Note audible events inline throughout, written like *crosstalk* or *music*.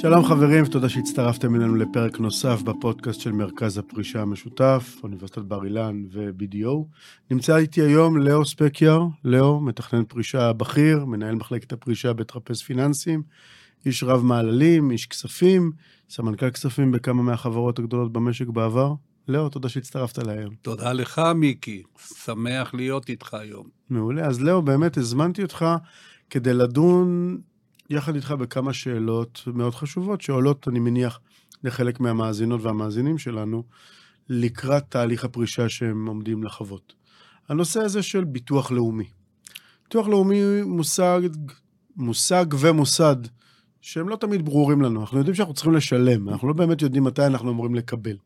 שלום חברים, תודה שהצטרפתם אלינו לפרק נוסף בפודקאסט של מרכז הפרישה המשותף, אוניברסיטת בר אילן ו-BDO. נמצא איתי היום לאו ספקיאר, לאו, מתכנן פרישה בכיר, מנהל מחלקת הפרישה בטרפז פיננסים, איש רב מעללים, איש כספים, סמנכ"ל כספים בכמה מהחברות הגדולות במשק בעבר. לאו, תודה שהצטרפת אליי היום. תודה לך, מיקי. שמח להיות איתך היום. מעולה. אז לאו, באמת הזמנתי אותך כדי לדון יחד איתך בכמה שאלות מאוד חשובות, שעולות, אני מניח, לחלק מהמאזינות והמאזינים שלנו, לקראת תהליך הפרישה שהם עומדים לחוות. הנושא הזה של ביטוח לאומי. ביטוח לאומי מושג, מושג ומוסד שהם לא תמיד ברורים לנו. אנחנו יודעים שאנחנו צריכים לשלם, אנחנו לא באמת יודעים מתי אנחנו אמורים לקבל.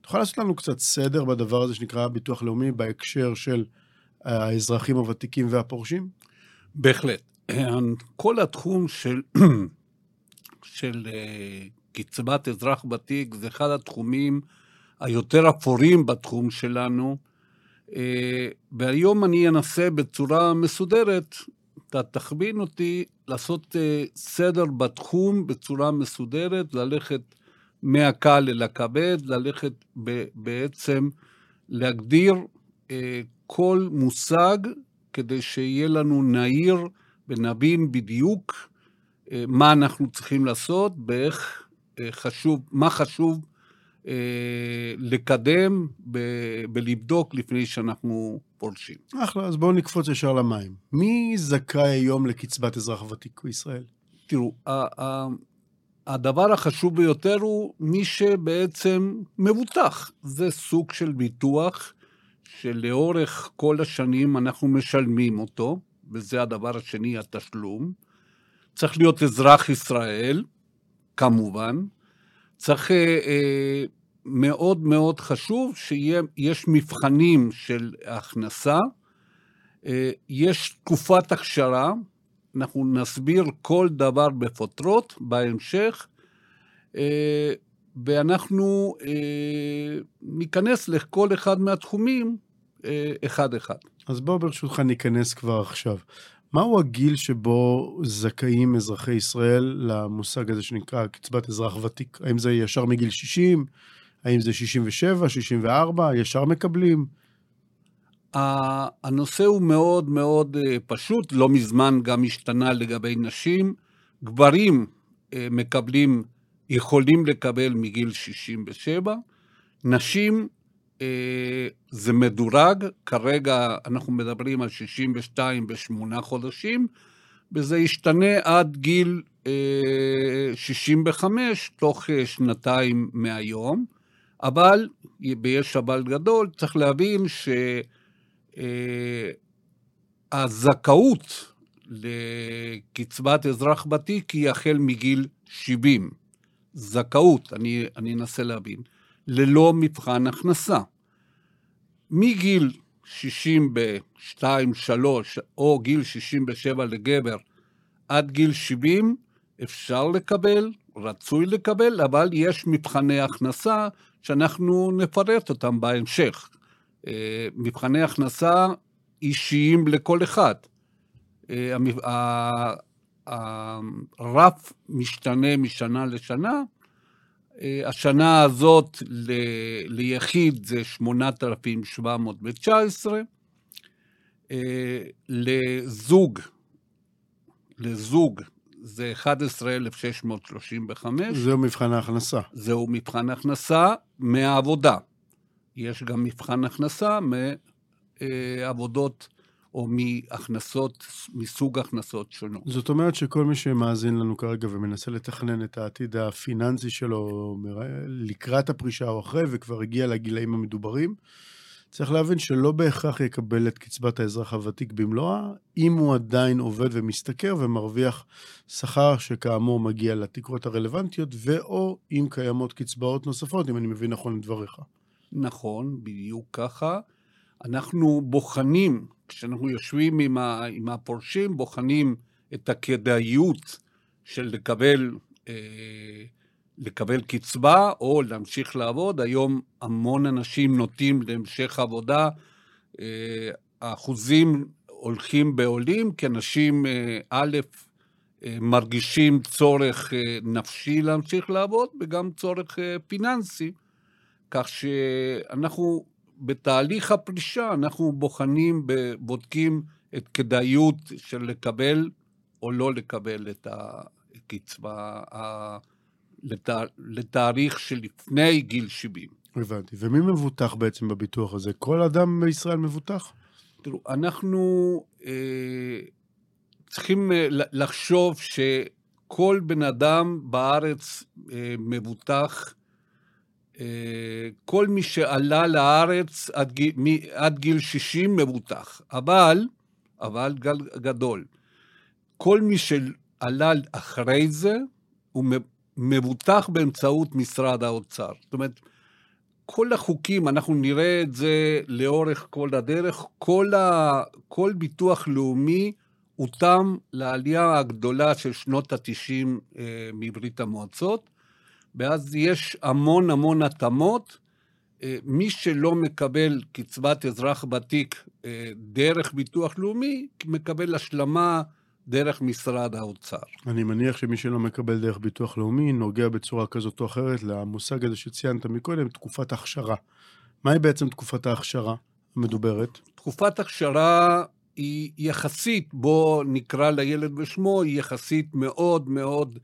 תוכל לעשות לנו קצת סדר בדבר הזה שנקרא ביטוח לאומי בהקשר של האזרחים הוותיקים והפורשים? בהחלט. כל התחום של, של אה, קצבת אזרח ותיק זה אחד התחומים היותר אפורים בתחום שלנו, אה, והיום אני אנסה בצורה מסודרת, אתה תכווין אותי לעשות אה, סדר בתחום בצורה מסודרת, ללכת מהקל אל הכבד, ללכת בעצם להגדיר כל מושג כדי שיהיה לנו נהיר ונבין בדיוק אה, מה אנחנו צריכים לעשות ואיך אה, חשוב, מה חשוב אה, לקדם ולבדוק לפני שאנחנו פולשים. אחלה, אז בואו נקפוץ ישר למים. מי זכאי היום לקצבת אזרח ותיק בישראל? תראו, הדבר החשוב ביותר הוא מי שבעצם מבוטח. זה סוג של ביטוח שלאורך כל השנים אנחנו משלמים אותו. וזה הדבר השני, התשלום. צריך להיות אזרח ישראל, כמובן. צריך, אה, אה, מאוד מאוד חשוב שיש מבחנים של הכנסה, אה, יש תקופת הכשרה, אנחנו נסביר כל דבר בפוטרות בהמשך, אה, ואנחנו אה, ניכנס לכל אחד מהתחומים אה, אחד-אחד. אז בואו ברשותך ניכנס כבר עכשיו. מהו הגיל שבו זכאים אזרחי ישראל למושג הזה שנקרא קצבת אזרח ותיק? האם זה ישר מגיל 60? האם זה 67, 64? ישר מקבלים? הנושא הוא מאוד מאוד אה, פשוט, לא מזמן גם השתנה לגבי נשים. גברים אה, מקבלים, יכולים לקבל מגיל 67, נשים זה מדורג, כרגע אנחנו מדברים על 62 ושמונה חודשים, וזה ישתנה עד גיל 65, אה, תוך אה, שנתיים מהיום. אבל, ויש אבל גדול, צריך להבין שהזכאות לקצבת אזרח ותיק היא החל מגיל 70. זכאות, אני, אני אנסה להבין. ללא מבחן הכנסה. מגיל 62, 3 או גיל 67 לגבר עד גיל 70 אפשר לקבל, רצוי לקבל, אבל יש מבחני הכנסה שאנחנו נפרט אותם בהמשך. אה, מבחני הכנסה אישיים לכל אחד. אה, הרף משתנה משנה לשנה, השנה הזאת ל, ליחיד זה 8,719, אה, לזוג, לזוג זה 11,635. זהו מבחן ההכנסה. זהו מבחן הכנסה מהעבודה. יש גם מבחן הכנסה מעבודות או מהכנסות, מסוג הכנסות שונות. זאת אומרת שכל מי שמאזין לנו כרגע ומנסה לתכנן את העתיד הפיננסי שלו לקראת הפרישה או אחרי, וכבר הגיע לגילאים המדוברים, צריך להבין שלא בהכרח יקבל את קצבת האזרח הוותיק במלואה, אם הוא עדיין עובד ומשתכר ומרוויח שכר שכאמור מגיע לתקרות הרלוונטיות, ואו אם קיימות קצבאות נוספות, אם אני מבין נכון את דבריך. נכון, בדיוק ככה. אנחנו בוחנים כשאנחנו יושבים עם, ה, עם הפורשים, בוחנים את הכדאיות של לקבל, אה, לקבל קצבה או להמשיך לעבוד. היום המון אנשים נוטים להמשך עבודה. אה, האחוזים הולכים בעולים, כי אנשים, אה, א', מרגישים צורך נפשי להמשיך לעבוד וגם צורך פיננסי. כך שאנחנו בתהליך הפרישה, אנחנו בוחנים, בודקים את כדאיות של לקבל או לא לקבל את הקצבה לתאריך שלפני גיל 70. הבנתי. ומי מבוטח בעצם בביטוח הזה? כל אדם בישראל מבוטח? תראו, אנחנו אה, צריכים אה, לחשוב שכל בן אדם בארץ אה, מבוטח, כל מי שעלה לארץ עד גיל, עד גיל 60 מבוטח. אבל, אבל גדול, כל מי שעלה אחרי זה, הוא מבוטח באמצעות משרד האוצר. זאת אומרת, כל החוקים, אנחנו נראה את זה לאורך כל הדרך, כל, ה, כל ביטוח לאומי הותאם לעלייה הגדולה של שנות ה-90 אה, מברית המועצות, ואז יש המון המון התאמות. אה, מי שלא מקבל קצבת אזרח ותיק אה, דרך ביטוח לאומי, מקבל השלמה דרך משרד האוצר. אני מניח שמי שלא מקבל דרך ביטוח לאומי נוגע בצורה כזאת או אחרת למושג הזה שציינת מקודם, תקופת הכשרה. מהי בעצם תקופת ההכשרה המדוברת? תקופת הכשרה היא יחסית, בוא נקרא לילד בשמו, היא יחסית מאוד מאוד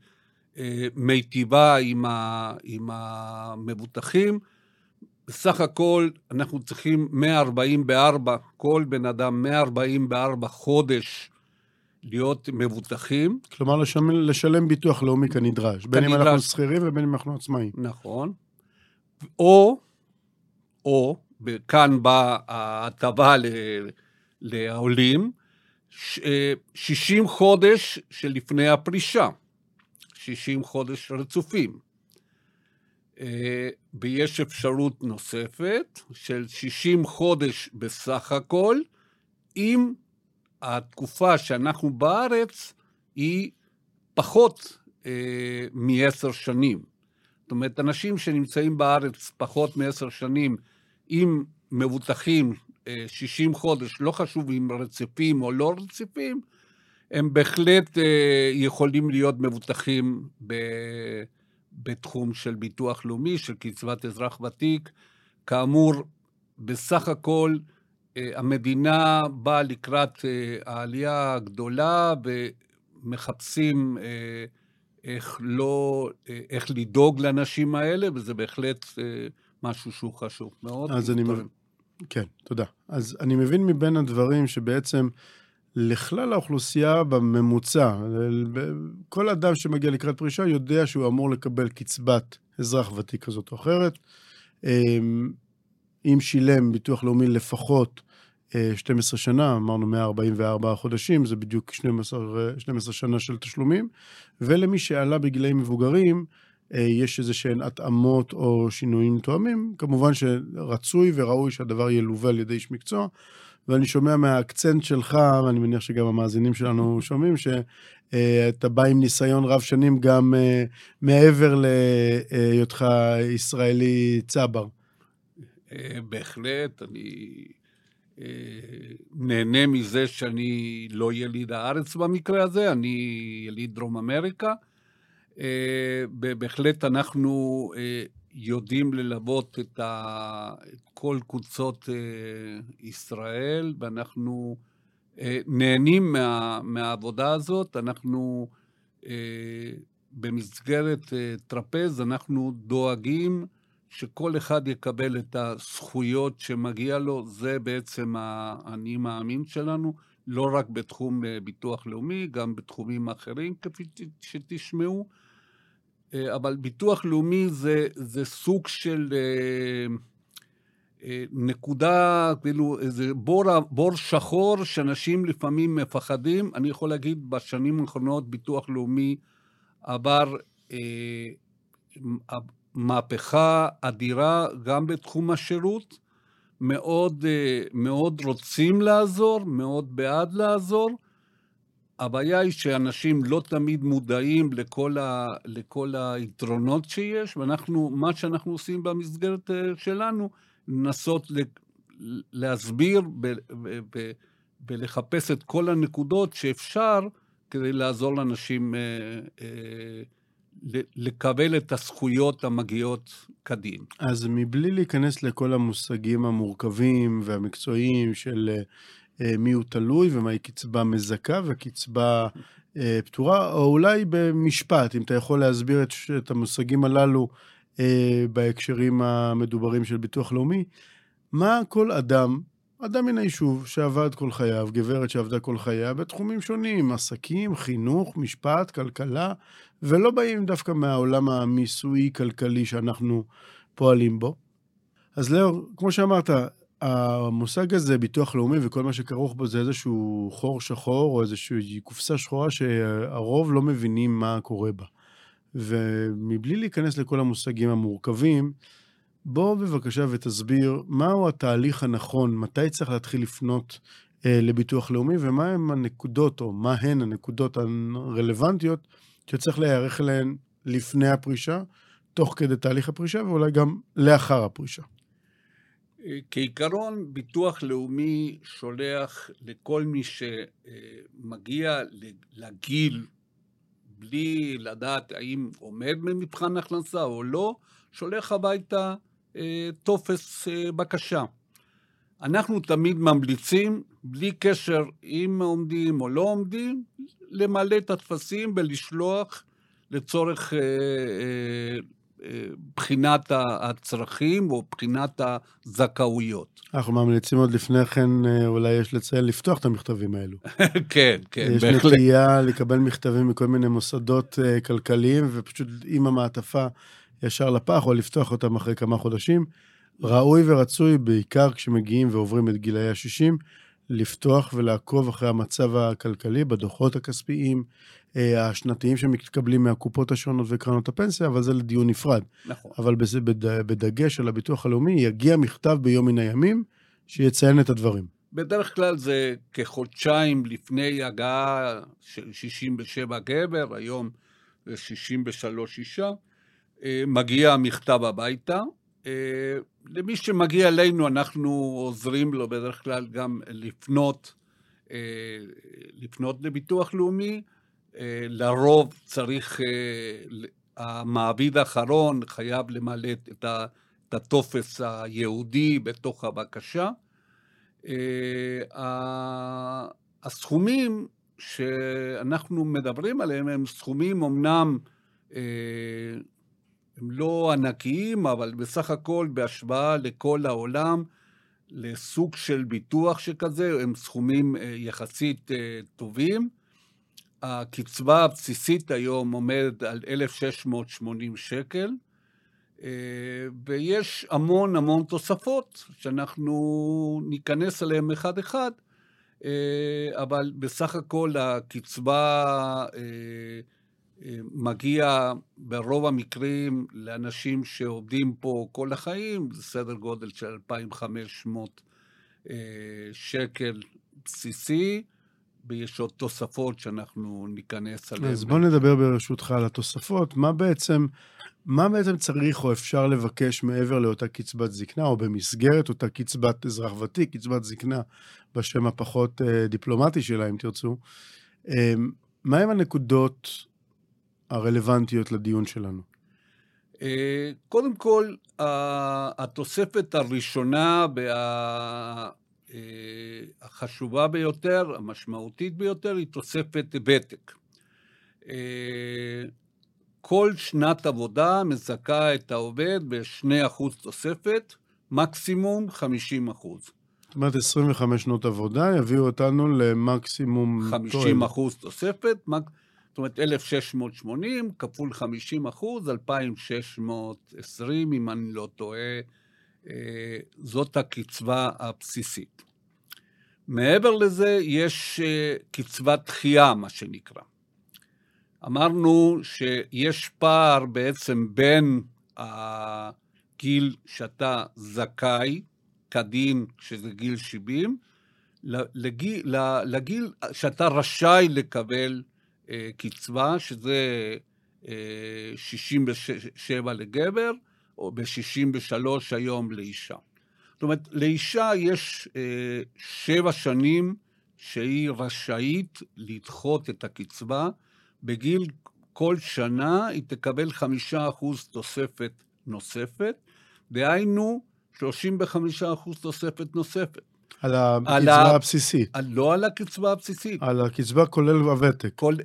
מיטיבה עם, ה, עם המבוטחים. בסך הכל אנחנו צריכים 144, כל בן אדם 144 חודש להיות מבוטחים. כלומר, לשלם, לשלם ביטוח לאומי כנדרש, בין אם אנחנו שכירים ובין אם אנחנו עצמאים. נכון. או, או, כאן באה ההטבה לעולים, 60 חודש שלפני הפרישה, 60 חודש רצופים. אה, ויש אפשרות נוספת של 60 חודש בסך הכל, עם התקופה שאנחנו בארץ היא פחות אה, מעשר שנים. זאת אומרת, אנשים שנמצאים בארץ פחות מעשר שנים, אם מבוטחים אה, 60 חודש, לא חשוב אם רציפים או לא רציפים, הם בהחלט אה, יכולים להיות מבוטחים ב, בתחום של ביטוח לאומי, של קצבת אזרח ותיק. כאמור, בסך הכל, אה, המדינה באה לקראת אה, העלייה הגדולה ומחפשים איך לא, איך לדאוג לאנשים האלה, וזה בהחלט משהו שהוא חשוב מאוד. אז אני מבין. כן, תודה. אז אני מבין מבין הדברים שבעצם לכלל האוכלוסייה בממוצע, כל אדם שמגיע לקראת פרישה יודע שהוא אמור לקבל קצבת אזרח ותיק כזאת או אחרת. אם שילם ביטוח לאומי לפחות 12 אה, שנה, אמרנו 144 חודשים, זה בדיוק 12, 12 אה, שנה של תשלומים, ולמי שעלה בגילאים מבוגרים, אה, יש איזה שהן התאמות או שינויים תואמים. כמובן שרצוי וראוי שהדבר ילווה על ידי איש מקצוע, ואני שומע מהאקצנט שלך, ואני מניח שגם המאזינים שלנו שומעים, שאתה בא עם ניסיון רב שנים גם מעבר להיותך ישראלי צבר. בהחלט, אני אה, נהנה מזה שאני לא יליד הארץ במקרה הזה, אני יליד דרום אמריקה. אה, בהחלט אנחנו אה, יודעים ללוות את, ה... את כל קבוצות ישראל, ואנחנו נהנים מה... מהעבודה הזאת. אנחנו במסגרת טרפז, אנחנו דואגים שכל אחד יקבל את הזכויות שמגיע לו, זה בעצם האני מאמין שלנו, לא רק בתחום אה, ביטוח לאומי, גם בתחומים אחרים, כפי שתשמעו. אה, אבל ביטוח לאומי זה, זה סוג של אה, נקודה, כאילו איזה בור, בור שחור שאנשים לפעמים מפחדים. אני יכול להגיד, בשנים האחרונות ביטוח לאומי עבר מהפכה אדירה גם בתחום השירות. מאוד, אה, מאוד רוצים לעזור, מאוד בעד לעזור. הבעיה היא שאנשים לא תמיד מודעים לכל, ה, לכל היתרונות שיש, ואנחנו, מה שאנחנו עושים במסגרת אה, שלנו, לנסות להסביר ולחפש את כל הנקודות שאפשר כדי לעזור לאנשים לקבל את הזכויות המגיעות כדין. אז מבלי להיכנס לכל המושגים המורכבים והמקצועיים של מי הוא תלוי ומהי קצבה מזכה וקצבה פתורה, או אולי במשפט, אם אתה יכול להסביר את, את המושגים הללו בהקשרים המדוברים של ביטוח לאומי, מה כל אדם אדם מן היישוב שעבד כל חייו, גברת שעבדה כל חייה בתחומים שונים, עסקים, חינוך, משפט, כלכלה, ולא באים דווקא מהעולם המיסויי-כלכלי שאנחנו פועלים בו. אז לאור, כמו שאמרת, המושג הזה, ביטוח לאומי וכל מה שכרוך בו זה איזשהו חור שחור או איזושהי קופסה שחורה שהרוב לא מבינים מה קורה בה. ומבלי להיכנס לכל המושגים המורכבים, בוא בבקשה ותסביר מהו התהליך הנכון, מתי צריך להתחיל לפנות אה, לביטוח לאומי, ומהם הנקודות, או מה הן הנקודות הרלוונטיות שצריך להיערך אליהן לפני הפרישה, תוך כדי תהליך הפרישה, ואולי גם לאחר הפרישה. כעיקרון, ביטוח לאומי שולח לכל מי שמגיע לגיל בלי לדעת האם עומד במבחן הכנסה או לא, שולח הביתה אה, טופס אה, בקשה. אנחנו תמיד ממליצים, בלי קשר אם עומדים או לא עומדים, למלא את הטפסים ולשלוח לצורך אה, בחינת הצרכים או בחינת הזכאויות. אנחנו ממליצים עוד לפני כן, אה, אולי יש לציין, לפתוח את המכתבים האלו. *laughs* כן, כן, יש בהחלט. יש נטייה לקבל מכתבים מכל מיני מוסדות כלכליים, ופשוט עם המעטפה ישר לפח, או לפתוח אותם אחרי כמה חודשים. ראוי ורצוי, בעיקר כשמגיעים ועוברים את גילאי ה-60, לפתוח ולעקוב אחרי המצב הכלכלי בדוחות הכספיים, אה, השנתיים שמתקבלים מהקופות השונות וקרנות הפנסיה, אבל זה לדיון נפרד. נכון. אבל בדגש על הביטוח הלאומי, יגיע מכתב ביום מן הימים שיציין את הדברים. בדרך כלל זה כחודשיים לפני הגעה של 67 גבר, היום זה 63 אישה. אה, מגיע המכתב הביתה. אה, למי שמגיע אלינו, אנחנו עוזרים לו בדרך כלל גם לפנות, אה, לפנות לביטוח לאומי. לרוב צריך, המעביד האחרון חייב למלא את הטופס הייעודי בתוך הבקשה. הסכומים שאנחנו מדברים עליהם הם סכומים אמנם הם לא ענקיים, אבל בסך הכל בהשוואה לכל העולם, לסוג של ביטוח שכזה, הם סכומים אה, יחסית אה, טובים. הקצבה הבסיסית היום עומדת על 1,680 שקל, אה, ויש המון המון תוספות שאנחנו ניכנס אליהן אחד-אחד, אבל בסך הכל הקצבה מגיע ברוב המקרים לאנשים שעובדים פה כל החיים, זה סדר גודל של 2,500 אה, שקל בסיסי, ויש עוד תוספות שאנחנו ניכנס עליהן. אז בוא נדבר ברשותך על התוספות. מה בעצם, מה בעצם צריך או אפשר לבקש מעבר לאותה קצבת זקנה, או במסגרת אותה קצבת אזרח ותיק, קצבת זקנה בשם הפחות אה, דיפלומטי שלה, אם תרצו. אה, מהם הנקודות הרלוונטיות לדיון שלנו? אה, קודם כל, התוספת הראשונה והחשובה אה, ביותר, המשמעותית ביותר, היא תוספת ותק. אה, כל שנת עבודה מזכה את העובד ב-2% תוספת, מקסימום 50%. זאת אומרת, 25 שנות עבודה יביאו אותנו למקסימום... 50 אחוז תוספת, מק... זאת אומרת, 1,680 כפול 50 אחוז, 2,620, אם אני לא טועה, זאת הקצבה הבסיסית. מעבר לזה, יש אה, קצבת דחייה, מה שנקרא. אמרנו שיש פער בעצם בין הגיל שאתה זכאי, כדין, שזה גיל 70, לגיל, לגיל שאתה רשאי לקבל אה, קצבה, שזה 67 אה, לגבר, או ב-63 היום לאישה. זאת אומרת, לאישה יש אה, שבע שנים שהיא רשאית לדחות את הקצבה. בגיל כל שנה היא תקבל חמישה אחוז תוספת נוספת, דהיינו 35 אחוז תוספת נוספת. על הקצבה ה- הבסיסית. על- לא על הקצבה הבסיסית. על הקצבה כולל הוותק. כל,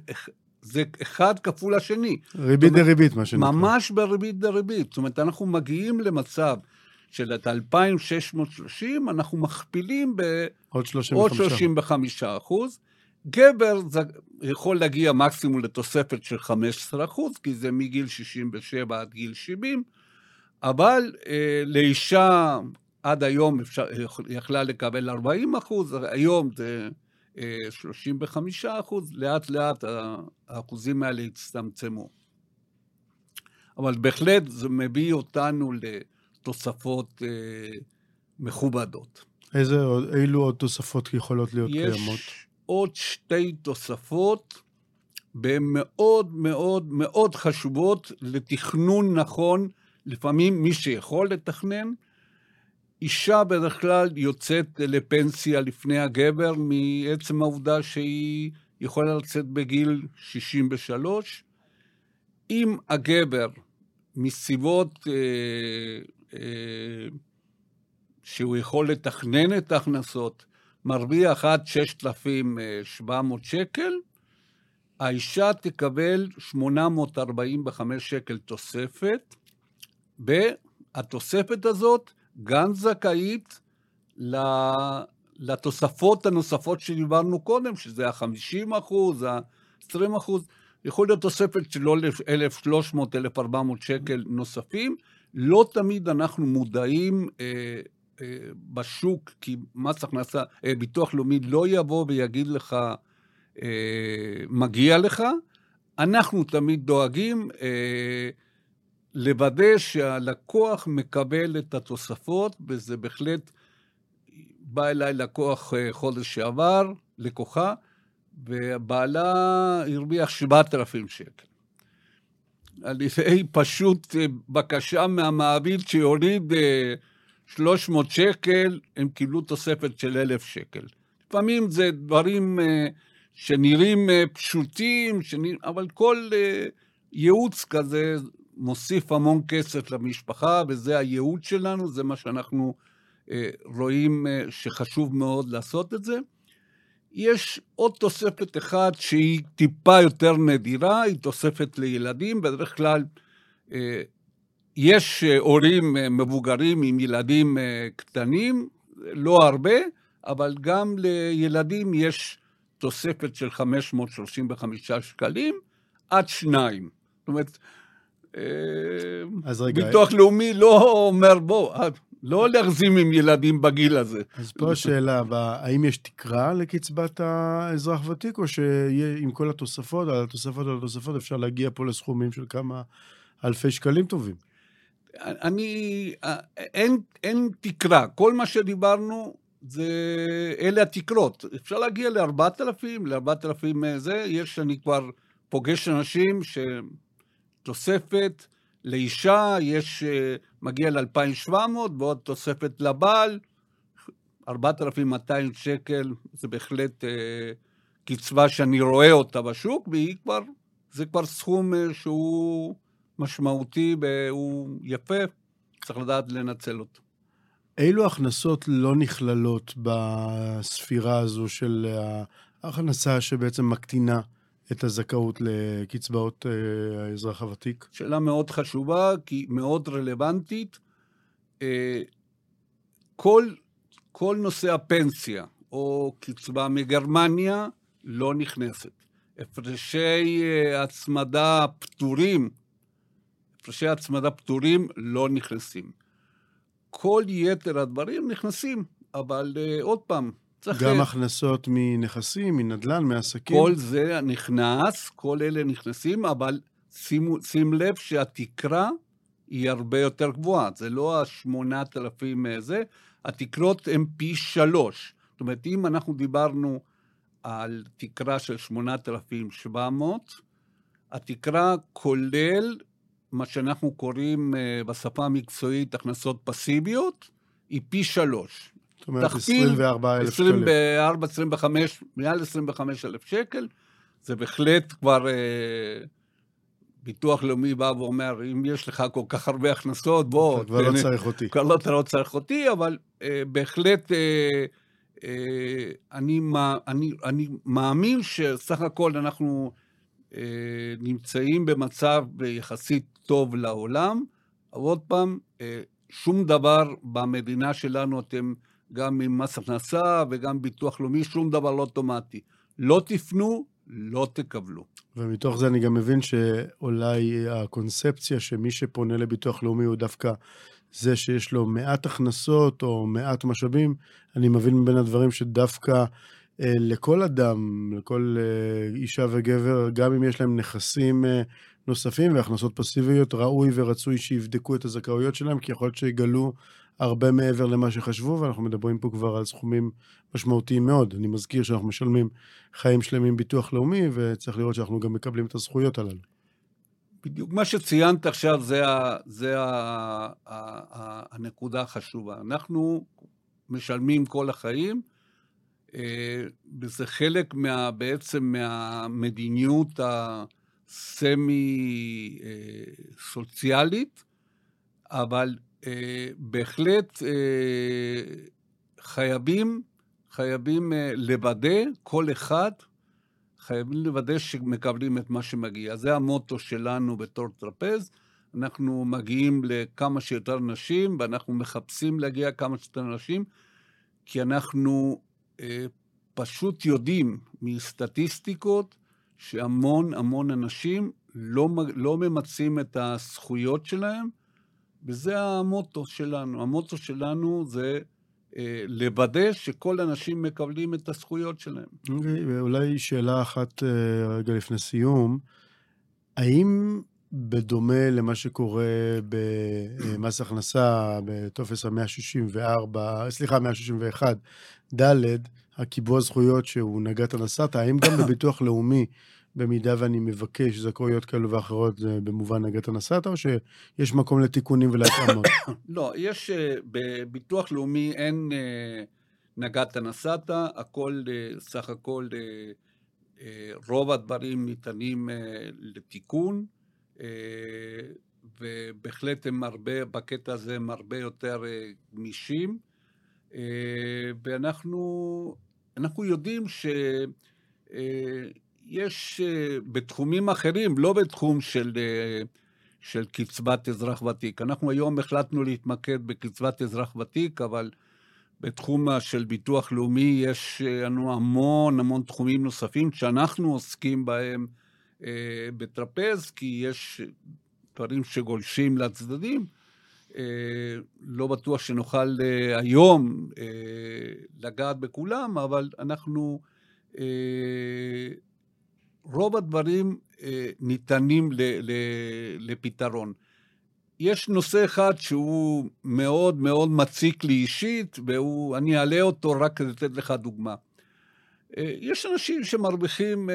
זה אחד כפול השני. ריבית דריבית, מה שנקרא. ממש בריבית דריבית. זאת אומרת, אנחנו מגיעים למצב של את 2,630, אנחנו מכפילים בעוד עוד 35. 35 אחוז. גבר זה יכול להגיע מקסימום לתוספת של 15 אחוז, כי זה מגיל 67 עד גיל 70, אבל אה, לאישה עד היום אפשר, יכלה לקבל 40 אחוז, היום זה 35 אחוז, לאט לאט האחוזים האלה הצטמצמו. אבל בהחלט זה מביא אותנו לתוספות אה, מכובדות. איזה, אילו עוד תוספות יכולות להיות קיימות? יש עוד שתי תוספות והן מאוד מאוד מאוד חשובות לתכנון נכון. לפעמים מי שיכול לתכנן, אישה בדרך כלל יוצאת לפנסיה לפני הגבר מעצם העובדה שהיא יכולה לצאת בגיל 63. אם הגבר מסיבות אה, אה, שהוא יכול לתכנן את ההכנסות, מרוויח עד 6,700 שקל, האישה תקבל 845 שקל תוספת, והתוספת הזאת גם זכאית לתוספות הנוספות שדיברנו קודם, שזה ה-50 אחוז, ה-20 אחוז, יכול להיות תוספת של 1,300, 1,400 שקל נוספים. לא תמיד אנחנו מודעים אה, אה, בשוק, כי מס הכנסה, אה, ביטוח לאומי לא יבוא ויגיד לך, אה, מגיע לך. אנחנו תמיד דואגים אה, לוודא שהלקוח מקבל את התוספות, וזה בהחלט, בא אליי לקוח אה, חודש שעבר, לקוחה, ובעלה הרוויח 7,000 שקל. על ידי פשוט אה, בקשה מהמעביד שיוריד אה, 300 שקל, הם קיבלו תוספת של 1,000 שקל. לפעמים זה דברים אה, שנראים אה, פשוטים, שנראים, אבל כל אה, ייעוץ כזה מוסיף המון כסף למשפחה, וזה הייעוד שלנו, זה מה שאנחנו אה, רואים אה, שחשוב מאוד לעשות את זה. יש עוד תוספת אחת שהיא טיפה יותר נדירה, היא תוספת לילדים, בדרך כלל אה, יש הורים מבוגרים עם ילדים קטנים, לא הרבה, אבל גם לילדים יש תוספת של 535 שקלים עד שניים. זאת אומרת, אז רגע, ביטוח לאומי לא אומר, בוא, לא להגזים עם ילדים בגיל הזה. אז פה השאלה האם יש תקרה לקצבת האזרח ותיק, או שעם כל התוספות, על התוספות על התוספות, אפשר להגיע פה לסכומים של כמה אלפי שקלים טובים? אני, אין, אין תקרה, כל מה שדיברנו, זה, אלה התקרות. אפשר להגיע ל-4,000, ל-4,000 זה, יש, אני כבר פוגש אנשים שתוספת לאישה, יש, מגיע ל-2,700, ועוד תוספת לבעל, 4,200 שקל, זה בהחלט אה, קצבה שאני רואה אותה בשוק, והיא כבר, זה כבר סכום אה, שהוא משמעותי והוא יפה, צריך לדעת לנצל אותו. אילו הכנסות לא נכללות בספירה הזו של ההכנסה שבעצם מקטינה את הזכאות לקצבאות האזרח הוותיק? שאלה מאוד חשובה, כי מאוד רלוונטית. כל, כל נושא הפנסיה או קצבה מגרמניה לא נכנסת. הפרשי הצמדה פטורים, הפרשי הצמדה פטורים לא נכנסים. כל יתר הדברים נכנסים, אבל uh, עוד פעם, צריך... גם הכנסות מנכסים, מנדל"ן, מעסקים? כל זה נכנס, כל אלה נכנסים, אבל שימו, שים לב שהתקרה היא הרבה יותר גבוהה. זה לא השמונת אלפים זה, התקרות הן פי שלוש. זאת אומרת, אם אנחנו דיברנו על תקרה של 8,700, התקרה כולל מה שאנחנו קוראים בשפה המקצועית הכנסות פסיביות, היא פי שלוש. אומרת, תכפיל 24,000 שקלים. 24, 25, מעל 25 אלף שקל, זה בהחלט כבר... אה, ביטוח לאומי בא ואומר, אם יש לך כל כך הרבה הכנסות, בוא... אתה כבר לא צריך אותי. כבר לא, אתה לא צריך אותי, אבל אה, בהחלט אה, אה, אני, אני, אני מאמין שסך הכל אנחנו אה, נמצאים במצב יחסית טוב לעולם. עוד פעם, אה, שום דבר במדינה שלנו, אתם גם עם מס הכנסה וגם ביטוח לאומי, שום דבר לא אוטומטי. לא תפנו, לא תקבלו. ומתוך זה אני גם מבין שאולי הקונספציה שמי שפונה לביטוח לאומי הוא דווקא זה שיש לו מעט הכנסות או מעט משאבים, אני מבין מבין הדברים שדווקא אה, לכל אדם, לכל אה, אישה וגבר, גם אם יש להם נכסים אה, נוספים והכנסות פסיביות, ראוי ורצוי שיבדקו את הזכאויות שלהם, כי יכול להיות שיגלו הרבה מעבר למה שחשבו, ואנחנו מדברים פה כבר על סכומים משמעותיים מאוד. אני מזכיר שאנחנו משלמים חיים שלמים ביטוח לאומי, וצריך לראות שאנחנו גם מקבלים את הזכויות הללו. בדיוק מה שציינת עכשיו זה, ה, זה ה, ה, ה, הנקודה החשובה. אנחנו משלמים כל החיים, אה, וזה חלק מה, בעצם מהמדיניות הסמי-סוציאלית, אה, אבל בהחלט חייבים, חייבים לוודא, כל אחד, חייבים לוודא שמקבלים את מה שמגיע. זה המוטו שלנו בתור טרפז. אנחנו מגיעים לכמה שיותר נשים, ואנחנו מחפשים להגיע כמה שיותר נשים, כי אנחנו אה, פשוט יודעים מסטטיסטיקות שהמון המון אנשים לא, לא ממצים את הזכויות שלהם, וזה המוטו שלנו. המוטו שלנו זה אה, לוודא שכל האנשים מקבלים את הזכויות שלהם. אוקיי, ואולי שאלה אחת אה, רגע לפני סיום. האם בדומה למה שקורה במס הכנסה, בטופס ה-164, סליחה, 161, ד', הקיבוע זכויות שהוא נגעת נסעת, האם גם בביטוח לאומי, במידה ואני מבקש זכאויות כאלו ואחרות, במובן נגעת נסעת, או שיש מקום לתיקונים ולהתאמות? *coughs* לא, יש, אה, בביטוח לאומי אין אה, נגעת נסעת, הכל, אה, סך הכל, רוב הדברים ניתנים לתיקון. ובהחלט הם הרבה, בקטע הזה הם הרבה יותר גמישים. ואנחנו אנחנו יודעים שיש בתחומים אחרים, לא בתחום של, של קצבת אזרח ותיק. אנחנו היום החלטנו להתמקד בקצבת אזרח ותיק, אבל בתחום של ביטוח לאומי יש לנו המון המון תחומים נוספים שאנחנו עוסקים בהם. אה, בטרפז, כי יש דברים שגולשים לצדדים. אה, לא בטוח שנוכל אה, היום לגעת בכולם, אבל אנחנו, רוב הדברים ניתנים לפתרון. יש נושא אחד שהוא מאוד מאוד מציק לי אישית, ואני אעלה אותו רק כדי לתת לך דוגמה. אה, יש אנשים שמרוויחים אה,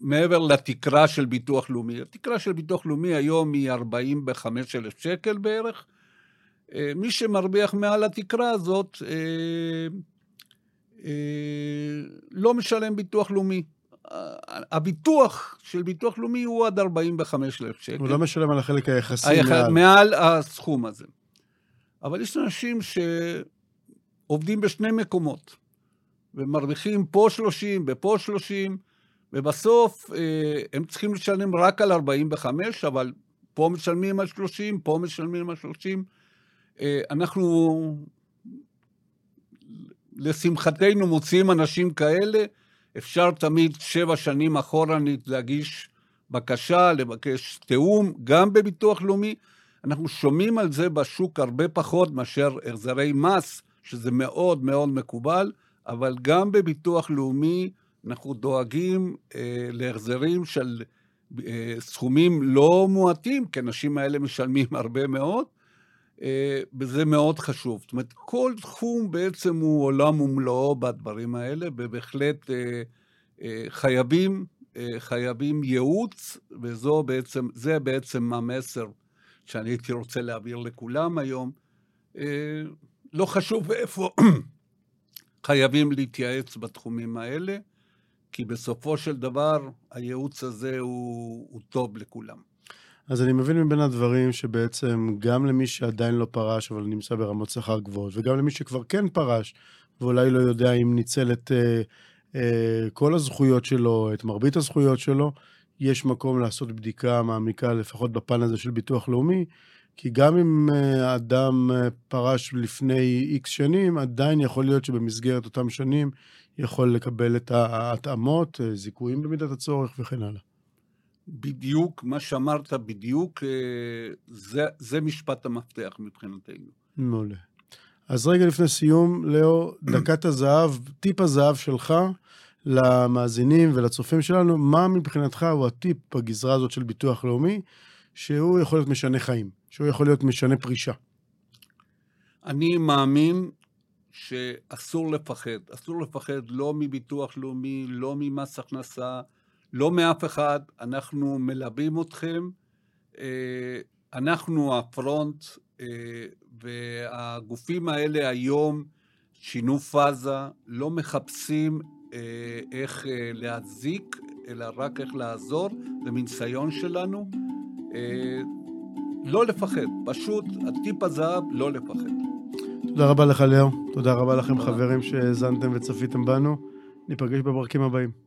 מעבר לתקרה של ביטוח לאומי. התקרה של ביטוח לאומי היום היא 45,000 שקל בערך. אה, מי שמרוויח מעל התקרה הזאת לא משלם ביטוח לאומי. הביטוח של ביטוח לאומי הוא עד 45,000 שקל. הוא לא משלם על החלק היחסי היח... מעל. מעל הסכום הזה. אבל יש אנשים שעובדים בשני מקומות. ומרוויחים פה 30 ופה 30, ובסוף אה, הם צריכים לשלם רק על 45, אבל פה משלמים על 30, פה משלמים על 30. אה, אנחנו, לשמחתנו, מוצאים אנשים כאלה. אפשר תמיד שבע שנים אחורנית להגיש בקשה, לבקש תיאום, גם בביטוח לאומי. אנחנו שומעים על זה בשוק הרבה פחות מאשר החזרי מס, שזה מאוד מאוד מקובל. אבל גם בביטוח לאומי אנחנו דואגים אה, להחזרים של אה, סכומים לא מועטים, כי האנשים האלה משלמים *laughs* הרבה מאוד, אה, וזה מאוד חשוב. זאת אומרת, כל תחום בעצם הוא עולם ומלואו בדברים האלה, ובהחלט אה, אה, חייבים, אה, חייבים ייעוץ, וזה בעצם, בעצם המסר שאני הייתי רוצה להעביר לכולם היום. אה, לא חשוב איפה... *clears throat* חייבים להתייעץ בתחומים האלה, כי בסופו של דבר הייעוץ הזה הוא, הוא טוב לכולם. אז אני מבין מבין הדברים שבעצם גם למי שעדיין לא פרש, אבל נמצא ברמות שכר גבוהות, וגם למי שכבר כן פרש, ואולי לא יודע אם ניצל את אה, אה, כל הזכויות שלו, את מרבית הזכויות שלו, יש מקום לעשות בדיקה מעמיקה, לפחות בפן הזה של ביטוח לאומי, כי גם אם אה, אדם אה, פרש לפני איקס שנים, עדיין יכול להיות שבמסגרת אותם שנים יכול לקבל את ההתאמות, אה, זיכויים במידת הצורך וכן הלאה. בדיוק, מה שאמרת בדיוק, זה, זה משפט המפתח מבחינתנו. מעולה. אז רגע לפני סיום, לאו, *clears throat* דקת הזהב, טיפ הזהב שלך למאזינים ולצופים שלנו, מה מבחינתך הוא הטיפ בגזרה הזאת של ביטוח לאומי, שהוא יכול להיות משנה חיים, שהוא יכול להיות משנה פרישה? אני מאמין שאסור לפחד. אסור לפחד לא מביטוח לאומי, לא ממס הכנסה, לא מאף אחד. אנחנו מלווים אתכם. אה, אנחנו הפרונט, אה, והגופים האלה היום שינו פאזה, לא מחפשים אה, איך להזיק, אלא רק איך לעזור, זה מניסיון שלנו. לא לפחד, פשוט הטיפ הזהב, לא לפחד. תודה רבה לך, ליאור. תודה רבה לכם, חברים, שהאזנתם וצפיתם בנו. ניפגש בפרקים הבאים.